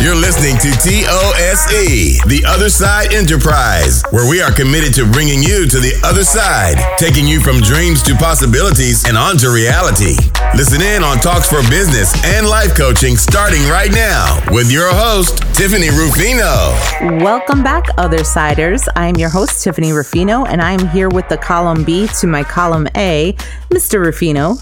You're listening to TOSE, The Other Side Enterprise, where we are committed to bringing you to the other side, taking you from dreams to possibilities and on to reality. Listen in on Talks for Business and Life Coaching starting right now with your host, Tiffany Rufino. Welcome back, Other Siders. I'm your host, Tiffany Rufino, and I'm here with the column B to my column A, Mr. Rufino.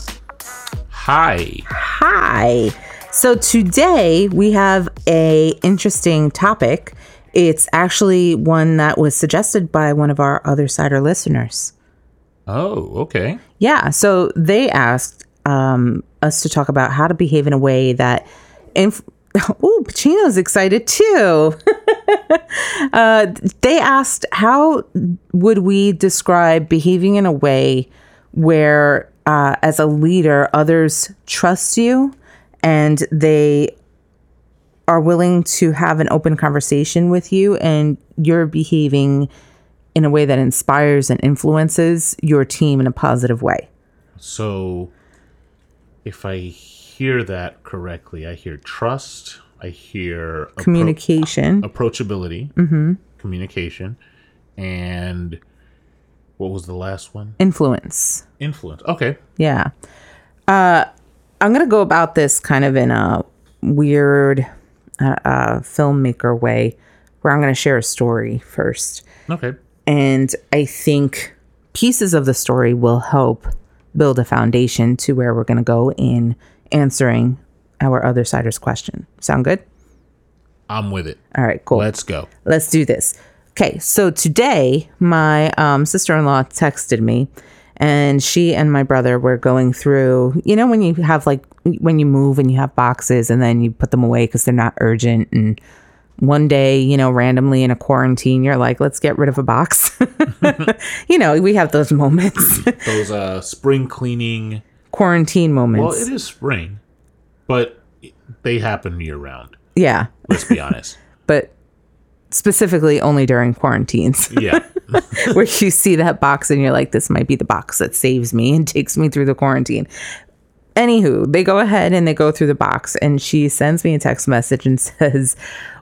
Hi. Hi. So today we have a interesting topic. It's actually one that was suggested by one of our other sider listeners. Oh, okay. Yeah, so they asked um, us to talk about how to behave in a way that. Inf- oh, Pacino's excited too. uh, they asked how would we describe behaving in a way where, uh, as a leader, others trust you and they are willing to have an open conversation with you and you're behaving in a way that inspires and influences your team in a positive way. So, if I hear that correctly, I hear trust, I hear appro- Communication, approachability, communication, and what was the last one? influence. Influence. Okay. Yeah. Uh, I'm going to go about this kind of in a weird uh, uh, filmmaker way where I'm going to share a story first. Okay. And I think pieces of the story will help build a foundation to where we're going to go in answering our other siders question. Sound good? I'm with it. All right, cool. Let's go. Let's do this. Okay, so today my um, sister in law texted me, and she and my brother were going through. You know, when you have like when you move and you have boxes, and then you put them away because they're not urgent. And one day, you know, randomly in a quarantine, you're like, let's get rid of a box. you know, we have those moments, Those uh spring cleaning. quarantine moments. Well, it is spring, but they happen year round. yeah, Let's be honest. but specifically only during quarantines. Yeah. where you see that box and you're like, this might be the box that saves me and takes me through the quarantine. Anywho, they go ahead and they go through the box, and she sends me a text message and says,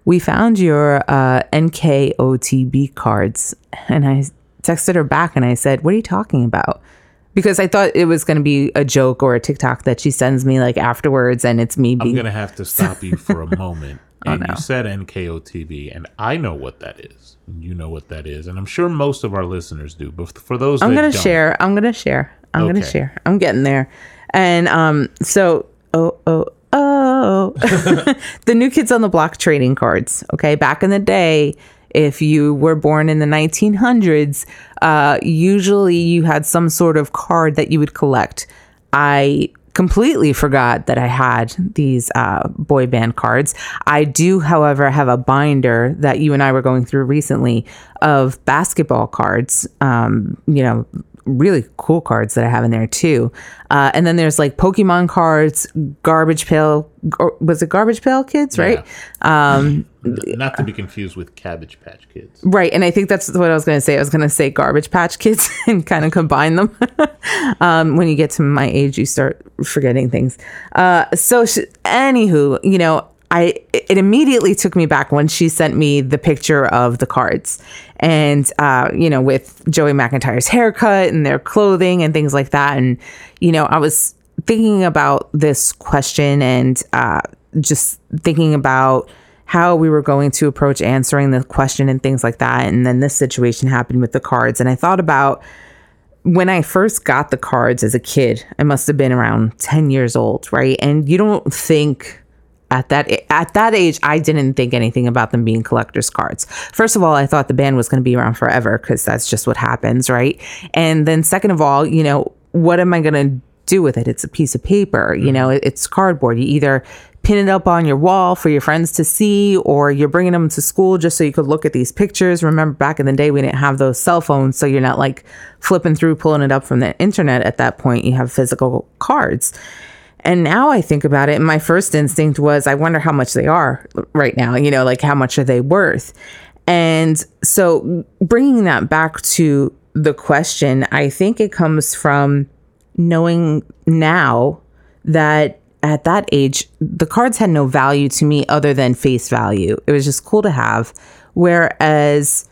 We found your uh, NKOTB cards. And I texted her back and I said, What are you talking about? Because I thought it was going to be a joke or a TikTok that she sends me like afterwards, and it's me I'm gonna have to stop you for a moment. And no. you said NKOTB, and I know what that is. You know what that is, and I'm sure most of our listeners do. But for those, I'm gonna share. I'm gonna share. I'm gonna share. I'm getting there. And um, so oh oh oh, the new kids on the block trading cards. Okay, back in the day, if you were born in the 1900s, uh, usually you had some sort of card that you would collect. I completely forgot that I had these uh, boy band cards. I do, however, have a binder that you and I were going through recently of basketball cards. Um, you know, really cool cards that I have in there too. Uh, and then there's like Pokemon cards, Garbage Pail. Or was it Garbage Pail Kids, right? Um, not to be confused with Cabbage Patch Kids. Right. And I think that's what I was going to say. I was going to say Garbage Patch Kids and kind of combine them. um, when you get to my age, you start forgetting things. Uh, so, sh- anywho, you know, I it immediately took me back when she sent me the picture of the cards, and uh, you know, with Joey McIntyre's haircut and their clothing and things like that, and you know, I was thinking about this question and uh, just thinking about how we were going to approach answering the question and things like that, and then this situation happened with the cards, and I thought about when I first got the cards as a kid, I must have been around 10 years old, right? And you don't think at that at that age I didn't think anything about them being collector's cards. First of all, I thought the band was going to be around forever cuz that's just what happens, right? And then second of all, you know, what am I going to do with it? It's a piece of paper, you mm-hmm. know, it- it's cardboard. You either pin it up on your wall for your friends to see or you're bringing them to school just so you could look at these pictures remember back in the day we didn't have those cell phones so you're not like flipping through pulling it up from the internet at that point you have physical cards and now I think about it, my first instinct was, I wonder how much they are right now. You know, like how much are they worth? And so bringing that back to the question, I think it comes from knowing now that at that age, the cards had no value to me other than face value. It was just cool to have. Whereas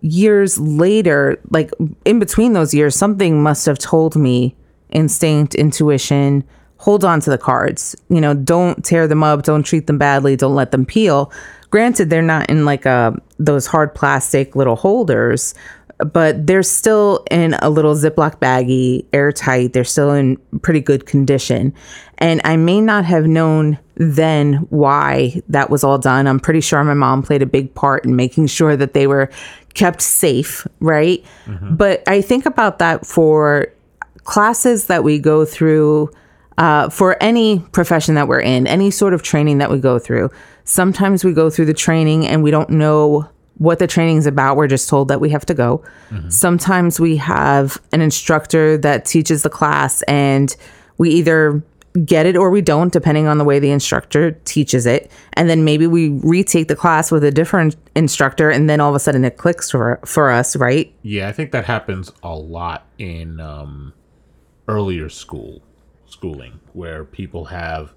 years later, like in between those years, something must have told me instinct, intuition, hold on to the cards. You know, don't tear them up, don't treat them badly, don't let them peel. Granted, they're not in like a those hard plastic little holders, but they're still in a little Ziploc baggie, airtight. They're still in pretty good condition. And I may not have known then why that was all done. I'm pretty sure my mom played a big part in making sure that they were kept safe, right? Mm-hmm. But I think about that for classes that we go through uh, for any profession that we're in, any sort of training that we go through. Sometimes we go through the training and we don't know what the training is about. We're just told that we have to go. Mm-hmm. Sometimes we have an instructor that teaches the class and we either get it or we don't, depending on the way the instructor teaches it. And then maybe we retake the class with a different instructor and then all of a sudden it clicks for, for us, right? Yeah, I think that happens a lot in um, earlier school schooling where people have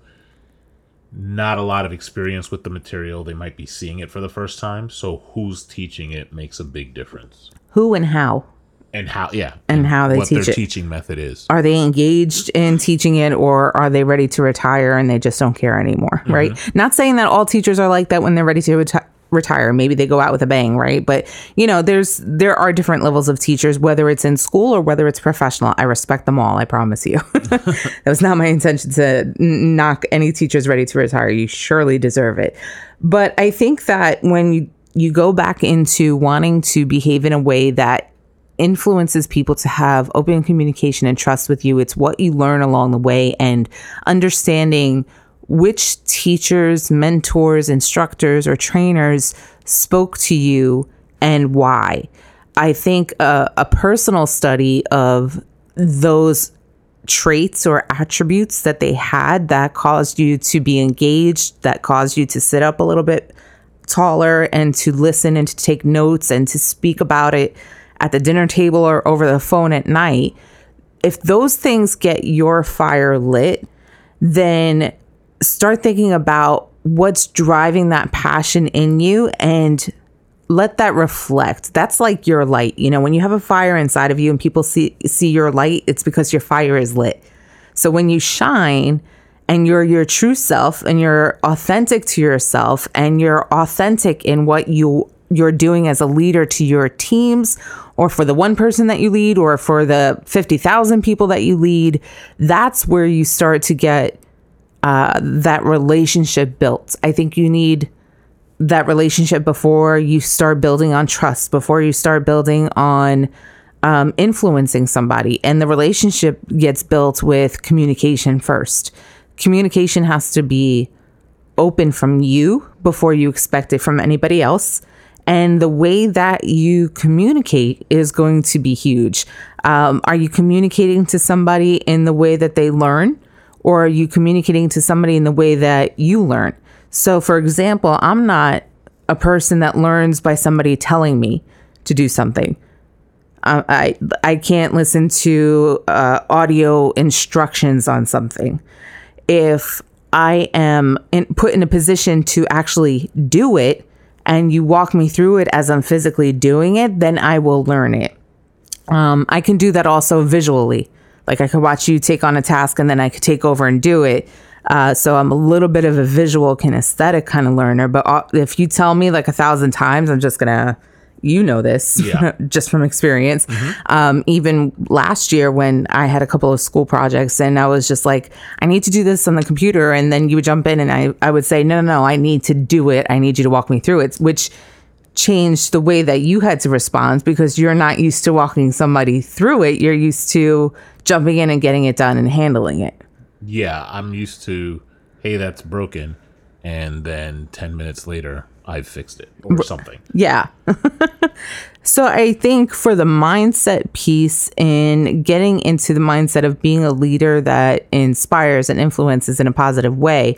not a lot of experience with the material. They might be seeing it for the first time. So who's teaching it makes a big difference. Who and how? And how, yeah. And how they what teach their it. teaching method is. Are they engaged in teaching it or are they ready to retire and they just don't care anymore? Mm-hmm. Right. Not saying that all teachers are like that when they're ready to retire retire. Maybe they go out with a bang right? But you know there's there are different levels of teachers whether it's in school or whether it's professional. I respect them all i promise you. That was not my intention to knock any teachers ready to retire. You surely deserve it. But i think that when you you go back into wanting to behave in a way that influences people to have open communication and trust with you it's what you learn along the way and understanding which teachers, mentors, instructors, or trainers spoke to you and why. I think a, a personal study of those traits or attributes that they had that caused you to be engaged, that caused you to sit up a little bit taller and to listen and to take notes and to speak about it at the dinner table or over the phone at night. If those things get your fire lit, then start thinking about what's driving that passion in you and let that reflect. That's like your light. You know, when you have a fire inside of you and people see see your light, it's because your fire is lit. So when you shine and you're your true self and you're authentic to yourself and you're authentic in what you you're doing as a leader to your teams or for the one person that you lead or for the 50,000 people that you lead, that's where you start to get uh, that relationship built. I think you need that relationship before you start building on trust, before you start building on um, influencing somebody. And the relationship gets built with communication first. Communication has to be open from you before you expect it from anybody else. And the way that you communicate is going to be huge. Um, are you communicating to somebody in the way that they learn? Or are you communicating to somebody in the way that you learn? So, for example, I'm not a person that learns by somebody telling me to do something. I I, I can't listen to uh, audio instructions on something. If I am in, put in a position to actually do it, and you walk me through it as I'm physically doing it, then I will learn it. Um, I can do that also visually. Like I could watch you take on a task and then I could take over and do it. Uh, so I'm a little bit of a visual kinesthetic kind of learner. But if you tell me like a thousand times, I'm just gonna, you know this, Yeah. just from experience. Um, even last year when I had a couple of school projects and I was just like, I need to do this on the computer, and then you would jump in and I I would say, no, no, no, I need to do it. I need you to walk me through it, which changed the way that you had to respond because you're not used to walking somebody through it. You're used to jumping in and getting it done and handling it. Yeah, I'm used to, hey, that's broken. And then 10 minutes later, I've fixed it or something. Yeah. so I think for the mindset piece in getting into the mindset of being a leader that inspires and influences in a positive way,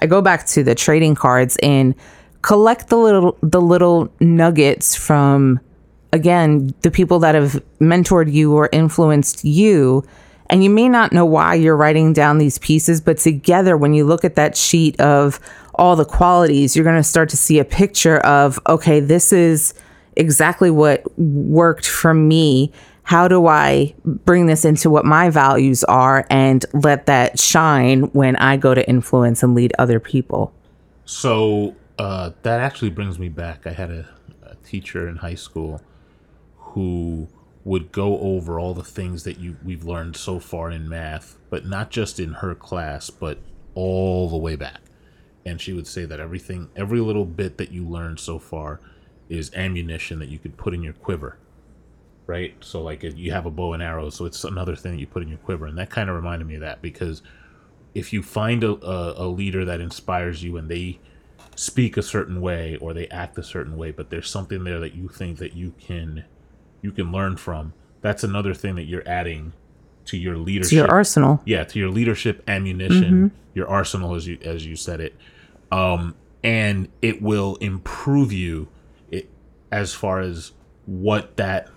I go back to the trading cards and collect the little the little nuggets from again the people that have mentored you or influenced you And you may not know why you're writing down these pieces, but together, when you look at that sheet of all the qualities, you're going to start to see a picture of, okay, this is exactly what worked for me. How do I bring this into what my values are and let that shine when I go to influence and lead other people? So uh, that actually brings me back. I had a, a teacher in high school who would go over all the things that you we've learned so far in math, but not just in her class, but all the way back. And she would say that everything, every little bit that you learned so far, is ammunition that you could put in your quiver, right? So like you have a bow and arrow, so it's another thing that you put in your quiver, and that kind of reminded me of that because if you find a, a, a leader that inspires you and they speak a certain way or they act a certain way, but there's something there that you think that you can you can learn from. That's another thing that you're adding to your leadership. To your arsenal. Yeah, to your leadership ammunition, mm-hmm. your arsenal as you as you said it. Um and it will improve you it, as far as what that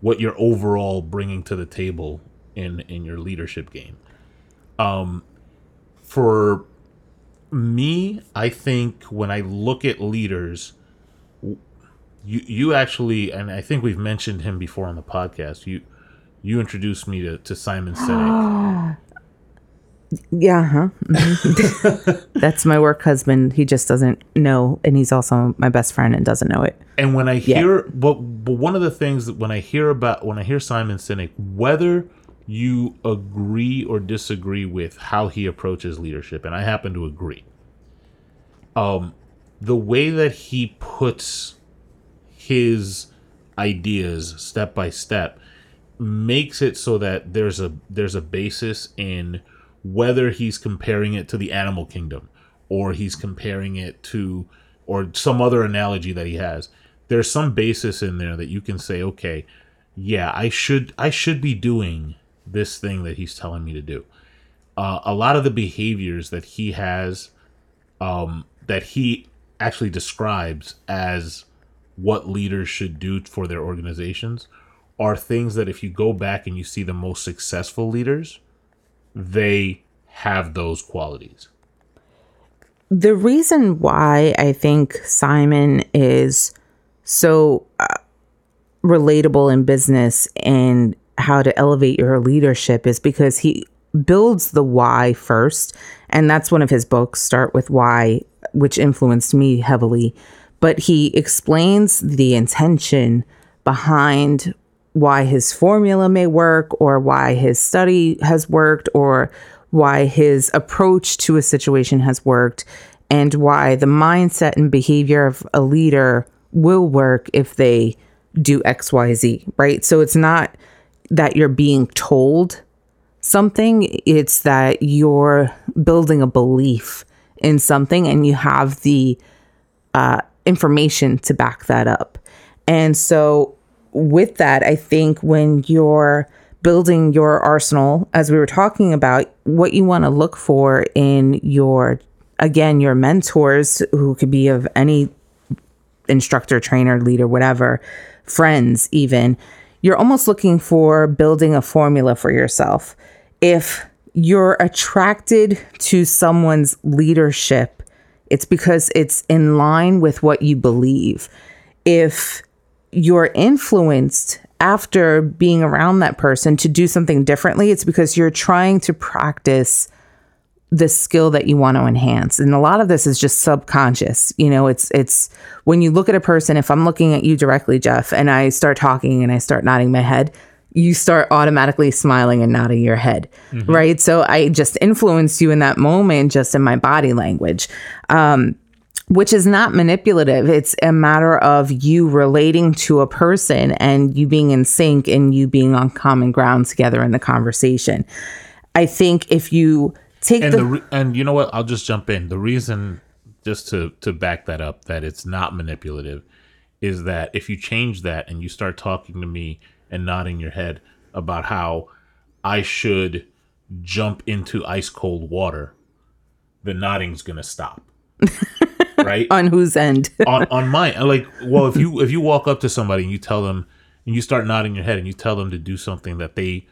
what you're overall bringing to the table in in your leadership game. Um for me, I think when I look at leaders, you you actually, and I think we've mentioned him before on the podcast. You you introduced me to, to Simon Sinek. yeah, huh? Mm-hmm. That's my work husband. He just doesn't know, and he's also my best friend and doesn't know it. And when I hear, yeah. but but one of the things that when I hear about when I hear Simon Sinek, whether you agree or disagree with how he approaches leadership, and I happen to agree. Um, the way that he puts his ideas step by step makes it so that there's a there's a basis in whether he's comparing it to the animal kingdom or he's comparing it to or some other analogy that he has there's some basis in there that you can say okay yeah i should i should be doing this thing that he's telling me to do. Uh, a lot of the behaviors that he has, um, that he actually describes as what leaders should do for their organizations, are things that if you go back and you see the most successful leaders, they have those qualities. The reason why I think Simon is so uh, relatable in business and how to elevate your leadership is because he builds the why first. And that's one of his books, Start with Why, which influenced me heavily. But he explains the intention behind why his formula may work or why his study has worked or why his approach to a situation has worked and why the mindset and behavior of a leader will work if they do XYZ, right? So it's not that you're being told something, it's that you're building a belief in something and you have the uh, information to back that up. And so, with that, I think when you're building your arsenal, as we were talking about, what you want to look for in your, again, your mentors who could be of any instructor, trainer, leader, whatever, friends, even you're almost looking for building a formula for yourself. If you're attracted to someone's leadership, it's because it's in line with what you believe. If you're influenced after being around that person to do something differently, it's because you're trying to practice the skill that you want to enhance. And a lot of this is just subconscious. You know, it's it's when you look at a person, if I'm looking at you directly, Jeff, and I start talking and I start nodding my head, you start automatically smiling and nodding your head. Mm-hmm. Right. So I just influenced you in that moment just in my body language. Um, which is not manipulative. It's a matter of you relating to a person and you being in sync and you being on common ground together in the conversation. I think if you take and the, the re- and you know what? I'll just jump in. The reason, just to to back that up, that it's not manipulative, is that if you change that and you start talking to me and nodding your head about how I should jump into ice cold water, the nodding's gonna stop. right? on whose end? on on mine. Like, well, if you if you walk up to somebody and you tell them and you start nodding your head and you tell them to do something that they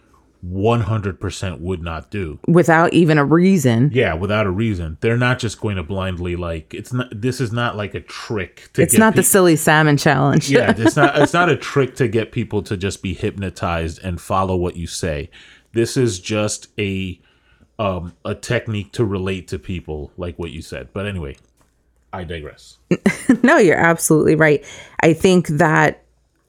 100% would not do. without even a reason. Yeah, without a reason. They're not just going to blindly like it's not this is not like a trick to It's get not the silly salmon challenge. yeah, it's not it's not a trick to get people to just be hypnotized and follow what you say. This is just a um a technique to relate to people like what you said. But anyway, I digress. no, you're absolutely right. I think that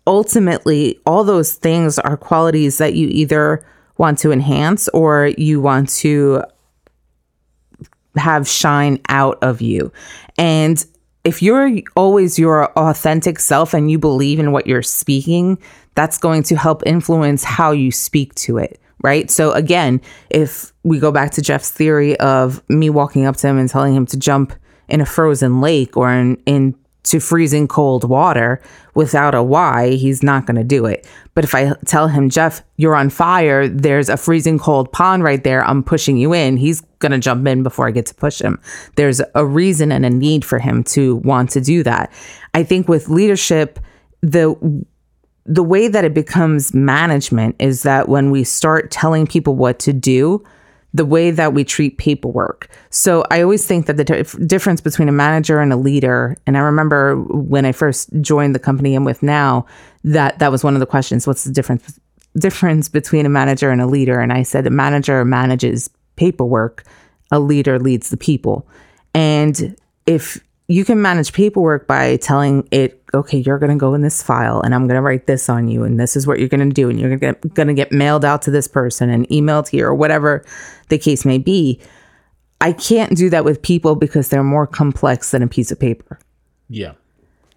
ultimately all those things are qualities that you either want to enhance or you want to have shine out of you. And if you're always your authentic self and you believe in what you're speaking, that's going to help influence how you speak to it. Right. So, again, if we go back to Jeff's theory of me walking up to him and telling him to jump in a frozen lake or in, into freezing cold water without a why, he's not going to do it. But if I tell him, Jeff, you're on fire, there's a freezing cold pond right there, I'm pushing you in, he's going to jump in before I get to push him. There's a reason and a need for him to want to do that. I think with leadership, the the way that it becomes management is that when we start telling people what to do, the way that we treat paperwork. So I always think that the dif- difference between a manager and a leader, and I remember when I first joined the company I'm with now, that that was one of the questions. What's the difference difference between a manager and a leader? And I said a manager manages paperwork, a leader leads the people. And if you can manage paperwork by telling it, okay, you're going to go in this file and I'm going to write this on you and this is what you're going to do and you're going to get mailed out to this person and emailed here or whatever the case may be. I can't do that with people because they're more complex than a piece of paper. Yeah.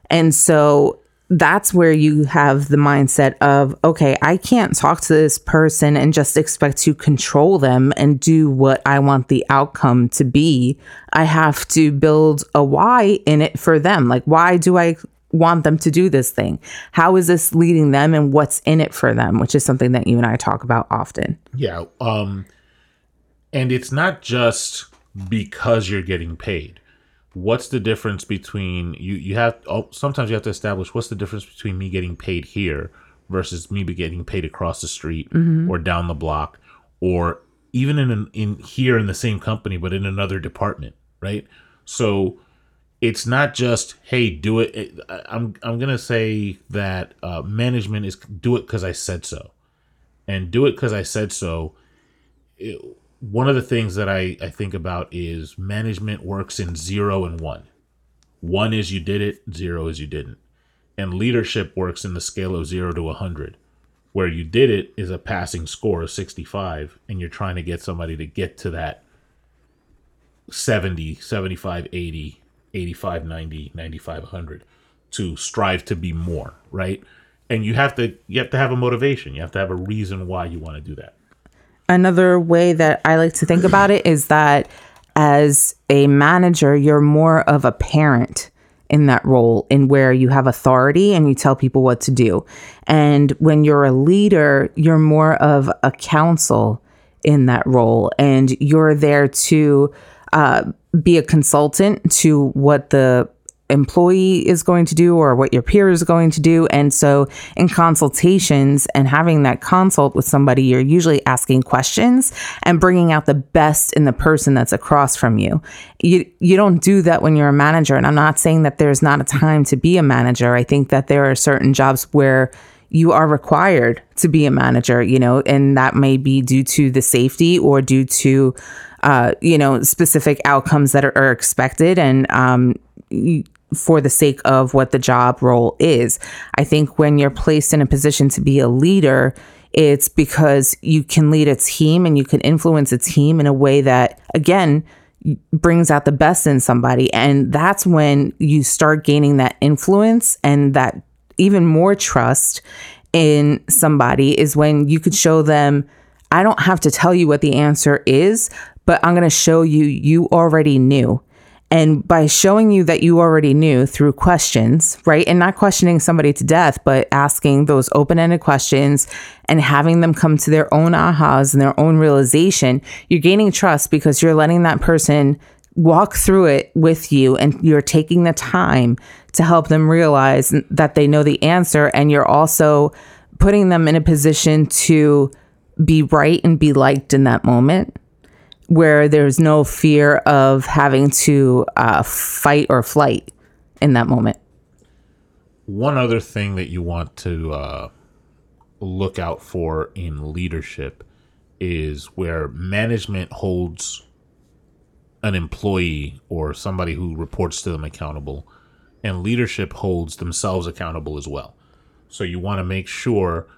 And so that's where you have the mindset of, okay, I can't talk to this person and just expect to control them and do what I want the outcome to be. I have to build a why in it for them. Like, why do I want them to do this thing? How is this leading them and what's in it for them, which is something that you and I talk about often. Yeah. Um and it's not just because you're getting paid. What's the difference between you you have oh, sometimes you have to establish what's the difference between me getting paid here versus me be getting paid across the street or down the block or even in an, in here in the same company but in another department, right? So it's not just hey do it it- i'm i'm gonna say that uh, management is do it because i said so and do it because i said so it- one of the things that I, I think about is management works in zero and one. One is you did it zero is you didn't. And leadership works in the scale of zero to 100 where you did it is a passing score of 65 and you're trying to get somebody to get to that 70 75 80 85 90 95 100 to strive to be more right? And you have to you have to have a motivation. You have to have a reason why you want to do that another way that I like to think about it is that as a manager, you're more of a parent in that role, in where you have authority and you tell people what to do. And when you're a leader, you're more of a counsel in that role, and you're there to uh, be a consultant to what the employee is going to do or what your peer is going to do. And so, in consultations and having that consult with somebody, you're usually asking questions and bringing out the best in the person that's across from you. You you don't do that when you're a manager. And I'm not saying that there's not a time to be a manager. I think that there are certain jobs where you are required to be a manager, you know, and that may be due to the safety or due to, uh, you know, specific outcomes that are, are expected. And um, for the sake of what the job role is. I think when you're placed in a position to be a leader, it's because you can lead a team and you can influence a team in a way that, again, brings out the best in somebody. And that's when you start gaining that influence and that even more trust in somebody is when you could show them, I don't have to tell you what the answer is, but I'm going to show you you already knew. And by showing you that you already knew through questions, right? And not questioning somebody to death, but asking those open ended questions and having them come to their own ahas and their own realization, you're gaining trust because you're letting that person walk through it with you and you're taking the time to help them realize that they know the answer. And you're also putting them in a position to be right and be liked in that moment where there's no fear of having to uh, fight or flight in that moment. One other thing that you want to uh, look out for in leadership is where management holds an employee or somebody who reports to them accountable, and leadership holds themselves accountable as well. So you want to make sure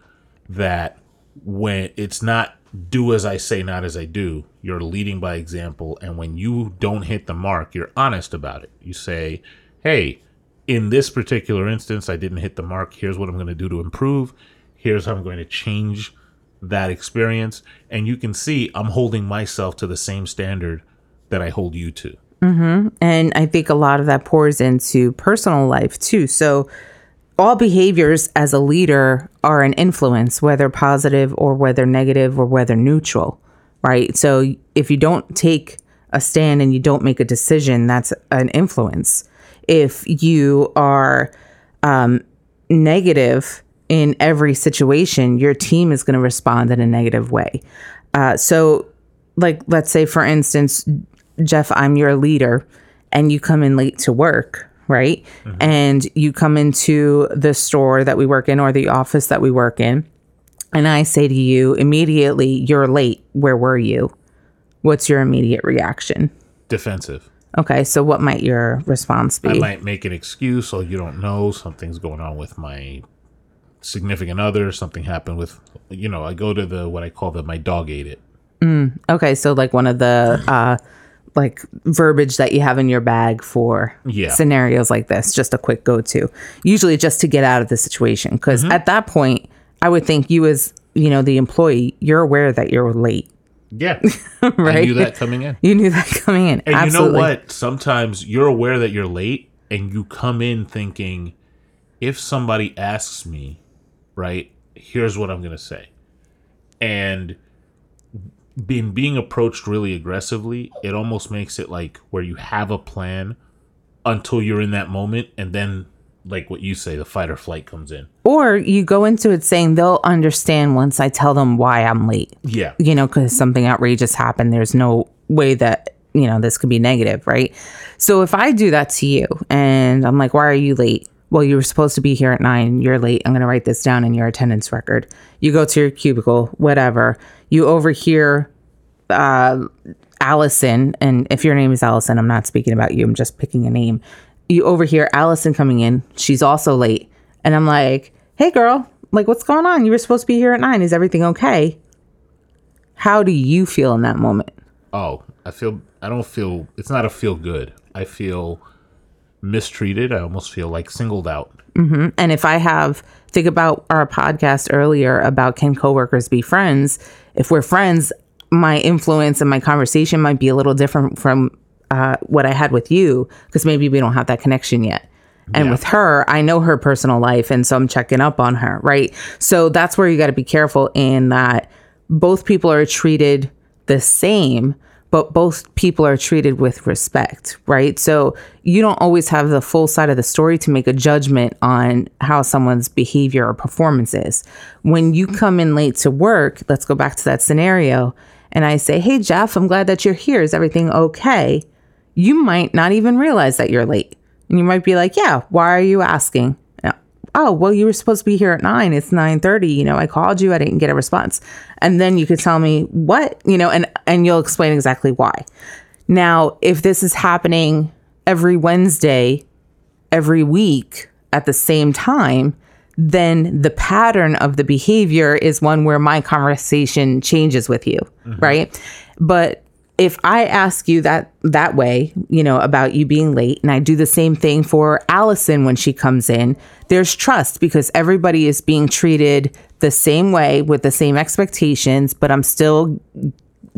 that when it's not do as I say, not as I do, you're leading by example. And when you don't hit the mark, you're honest about it. You say, hey, in this particular instance, I didn't hit the mark. Here's what I'm going to do to improve. Here's how I'm going to change that experience. And you can see I'm holding myself to the same standard that I hold you to. Mm-hmm. And I think a lot of that pours into personal life too. So, all behaviors as a leader are an influence, whether positive or whether negative or whether neutral, right? So, if you don't take a stand and you don't make a decision, that's an influence. If you are um, negative in every situation, your team is going to respond in a negative way. Uh, so, like, let's say, for instance, Jeff, I'm your leader, and you come in late to work, right? And you come into the store that we work in or the office that we work in, and I say to you immediately, You're late. Where were you? What's your immediate reaction? Defensive. Okay, so what might your response be? I might make an excuse, so you don't know something's going on with my significant other. Something happened with, you know, I go to the what I call the my dog ate it. Okay, so like one of the uh like verbiage that you have in your bag for Yeah. scenarios like this, just a quick go to. Usually just to get out of the situation because Mm-hmm. at that point, I would think you as, you know, the employee, you're aware that you're late. Yeah, I Right. knew that coming in. You knew that coming in. And Absolutely. you know what? Sometimes you're aware that you're late, and you come in thinking, if somebody asks me, right, here's what I'm gonna say, and being being approached really aggressively, it almost makes it like where you have a plan until you're in that moment, and then like what you say, the fight or flight comes in. Or you go into it saying they'll understand once I tell them why I'm late. Yeah, you know, because something outrageous happened. There's no way that, you know, this could be negative, right? So if I do that to you and I'm like, why are you late? Well, you were supposed to be here at nine. You're late. I'm going to write this down in your attendance record. You go to your cubicle, whatever. You overhear uh, Allison, and if your name is Allison, I'm not speaking about you. I'm just picking a name. You overhear Allison coming in. She's also late. And I'm like, hey, girl, like, what's going on? You were supposed to be here at nine. Is everything okay? How do you feel in that moment? Oh, I feel I don't feel it's not a feel good. I feel mistreated. I almost feel like singled out. And if I have, think about our podcast earlier about can coworkers be friends? If we're friends, my influence and my conversation might be a little different from uh, what I had with you because maybe we don't have that connection yet. And Yeah. with her, I know her personal life, and so I'm checking up on her, right? So that's where you got to be careful in that both people are treated the same, but both people are treated with respect, right? So you don't always have the full side of the story to make a judgment on how someone's behavior or performance is. When you come in late to work, let's go back to that scenario, and I say, Hey, Jeff, I'm glad that you're here. Is everything okay? You might not even realize that you're late. And you might be like, Yeah, why are you asking? Oh well you were supposed to be here at 9 it's 9.30 you know i called you. I didn't get a response. And then you could tell me what you know and and you'll explain exactly why. Now if this is happening every wednesday every week at the same time then the pattern of the behavior is one where my conversation changes with you mm-hmm. right? But if I ask you that that way, you know, about you being late, and I do the same thing for Allison when she comes in, there's trust because everybody is being treated the same way with the same expectations, but I'm still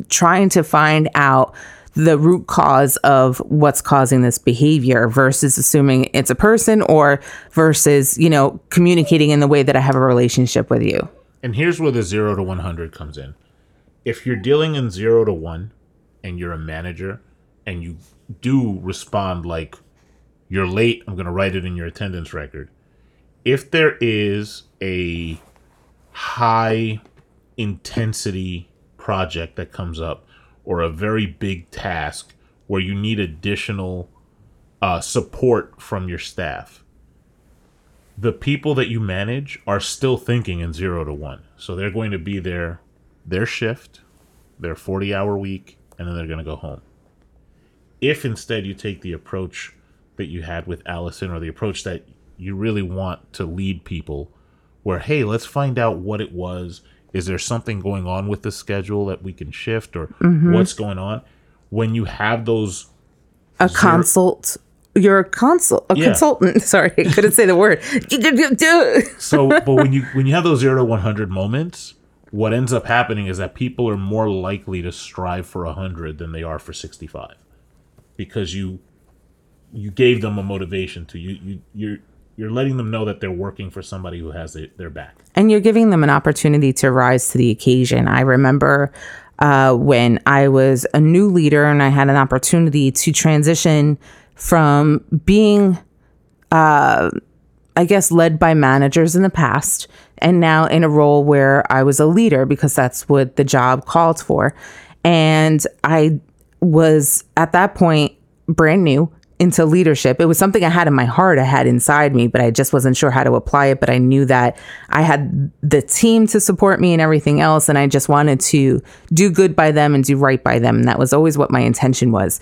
trying to find out the root cause of what's causing this behavior versus assuming it's a person or versus, you know, communicating in the way that I have a relationship with you. And here's where the zero to 100 comes in. If you're dealing in zero to one and you're a manager and you do respond like, you're late, I'm going to write it in your attendance record. If there is a high intensity project that comes up or a very big task where you need additional uh, support from your staff, the people that you manage are still thinking in zero to one. So they're going to be there, their shift, their 40 hour week, and then they're going to go home. If instead you take the approach that you had with Allison or the approach that you really want to lead people, where, hey, let's find out what it was. Is there something going on with the schedule that we can shift or Mm-hmm. what's going on? When you have those a consult. You're a consult, a Yeah. consultant. Sorry, I couldn't say the word. So, but when you when you have those zero to one hundred moments, what ends up happening is that people are more likely to strive for hundred than they are for sixty five, because you you gave them a motivation to you you you're you're letting them know that they're working for somebody who has their back. and you're giving them an opportunity to rise to the occasion. I remember uh, when I was a new leader and I had an opportunity to transition from being, uh, I guess, led by managers in the past and now in a role where I was a leader because that's what the job called for. And I was at that point brand new into leadership. It was something I had in my heart, I had inside me, but I just wasn't sure how to apply it. But I knew that I had the team to support me and everything else. And I just wanted to do good by them and do right by them. And that was always what my intention was.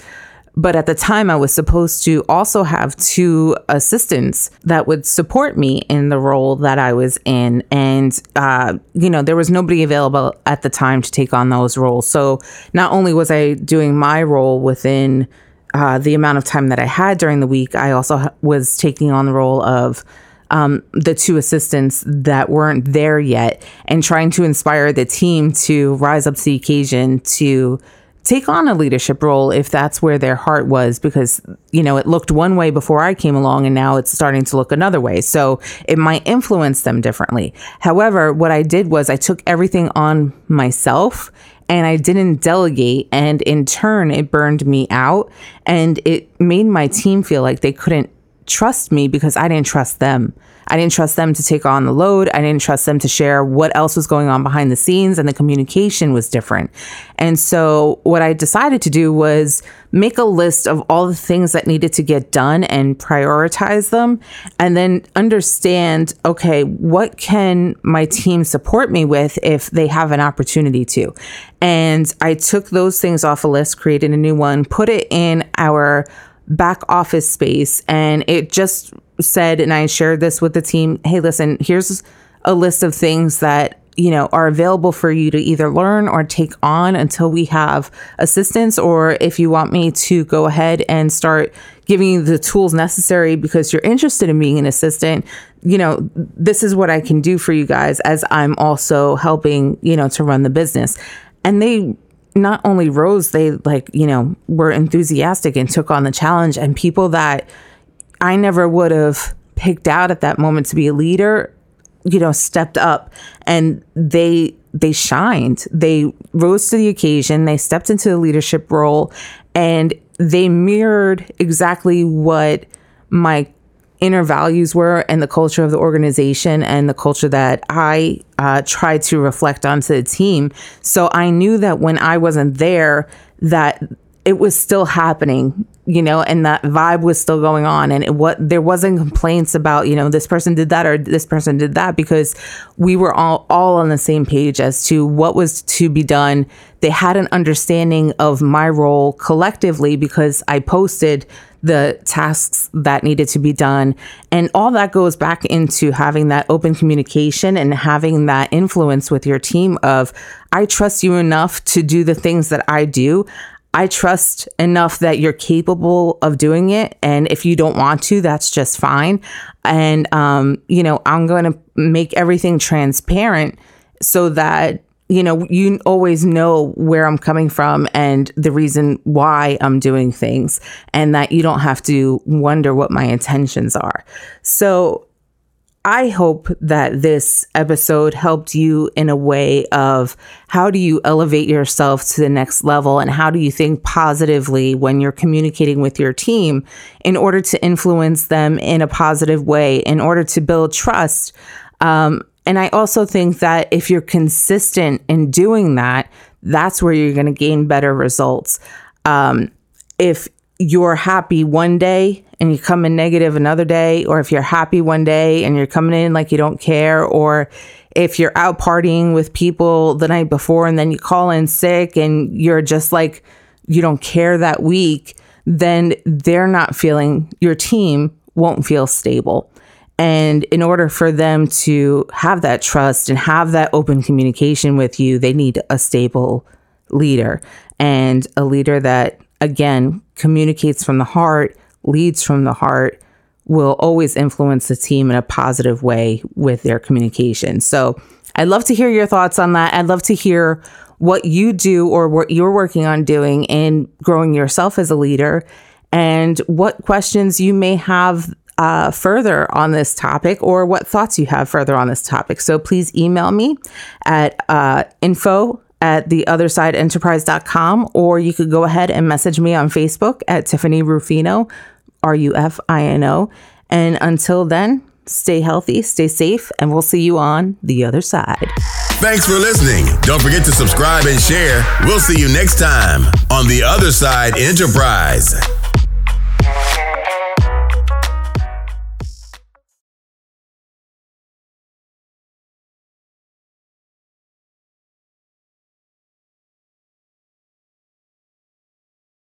But at the time, I was supposed to also have two assistants that would support me in the role that I was in. And, uh, you know, there was nobody available at the time to take on those roles. So not only was I doing my role within uh, the amount of time that I had during the week, I also was taking on the role of um, the two assistants that weren't there yet and trying to inspire the team to rise up to the occasion to take on a leadership role if that's where their heart was because you know it looked one way before I came along and now it's starting to look another way so it might influence them differently however what I did was I took everything on myself and I didn't delegate and in turn it burned me out and it made my team feel like they couldn't trust me because I didn't trust them. I didn't trust them to take on the load. I didn't trust them to share what else was going on behind the scenes, and the communication was different. And so, what I decided to do was make a list of all the things that needed to get done and prioritize them, and then understand okay, what can my team support me with if they have an opportunity to? And I took those things off a list, created a new one, put it in our back office space and it just said and I shared this with the team, hey listen, here's a list of things that you know are available for you to either learn or take on until we have assistance or if you want me to go ahead and start giving you the tools necessary because you're interested in being an assistant you know this is what I can do for you guys as I'm also helping you know to run the business and they not only rose, they like, you know, were enthusiastic and took on the challenge. And people that I never would have picked out at that moment to be a leader, you know, stepped up and they they shined. They rose to the occasion. They stepped into the leadership role and they mirrored exactly what my inner values were and the culture of the organization and the culture that I uh, tried to reflect onto the team. So I knew that when I wasn't there, that it was still happening, you know, and that vibe was still going on. And it, what there wasn't complaints about, you know, this person did that or this person did that because we were all all on the same page as to what was to be done. They had an understanding of my role collectively because I posted the tasks that needed to be done. And all that goes back into having that open communication and having that influence with your team of, I trust you enough to do the things that I do. I trust enough that you're capable of doing it. And if you don't want to, that's just fine. And, um, you know, I'm going to make everything transparent so that you know, you always know where I'm coming from and the reason why I'm doing things, and that you don't have to wonder what my intentions are. So, I hope that this episode helped you in a way of how do you elevate yourself to the next level and how do you think positively when you're communicating with your team in order to influence them in a positive way, in order to build trust. Um, and I also think that if you're consistent in doing that, that's where you're going to gain better results. Um, if you're happy one day and you come in negative another day, or if you're happy one day and you're coming in like you don't care, or if you're out partying with people the night before and then you call in sick and you're just like, you don't care that week, then they're not feeling, your team won't feel stable. And in order for them to have that trust and have that open communication with you, they need a stable leader and a leader that, again, communicates from the heart, leads from the heart, will always influence the team in a positive way with their communication. So I'd love to hear your thoughts on that. I'd love to hear what you do or what you're working on doing in growing yourself as a leader and what questions you may have uh, further on this topic or what thoughts you have further on this topic. So please email me at uh, info at theothersideenterprise.com or you could go ahead and message me on Facebook at Tiffany Rufino, R U F I N O. And until then, stay healthy, stay safe, and we'll see you on the other side. Thanks for listening. Don't forget to subscribe and share. We'll see you next time on The Other Side Enterprise.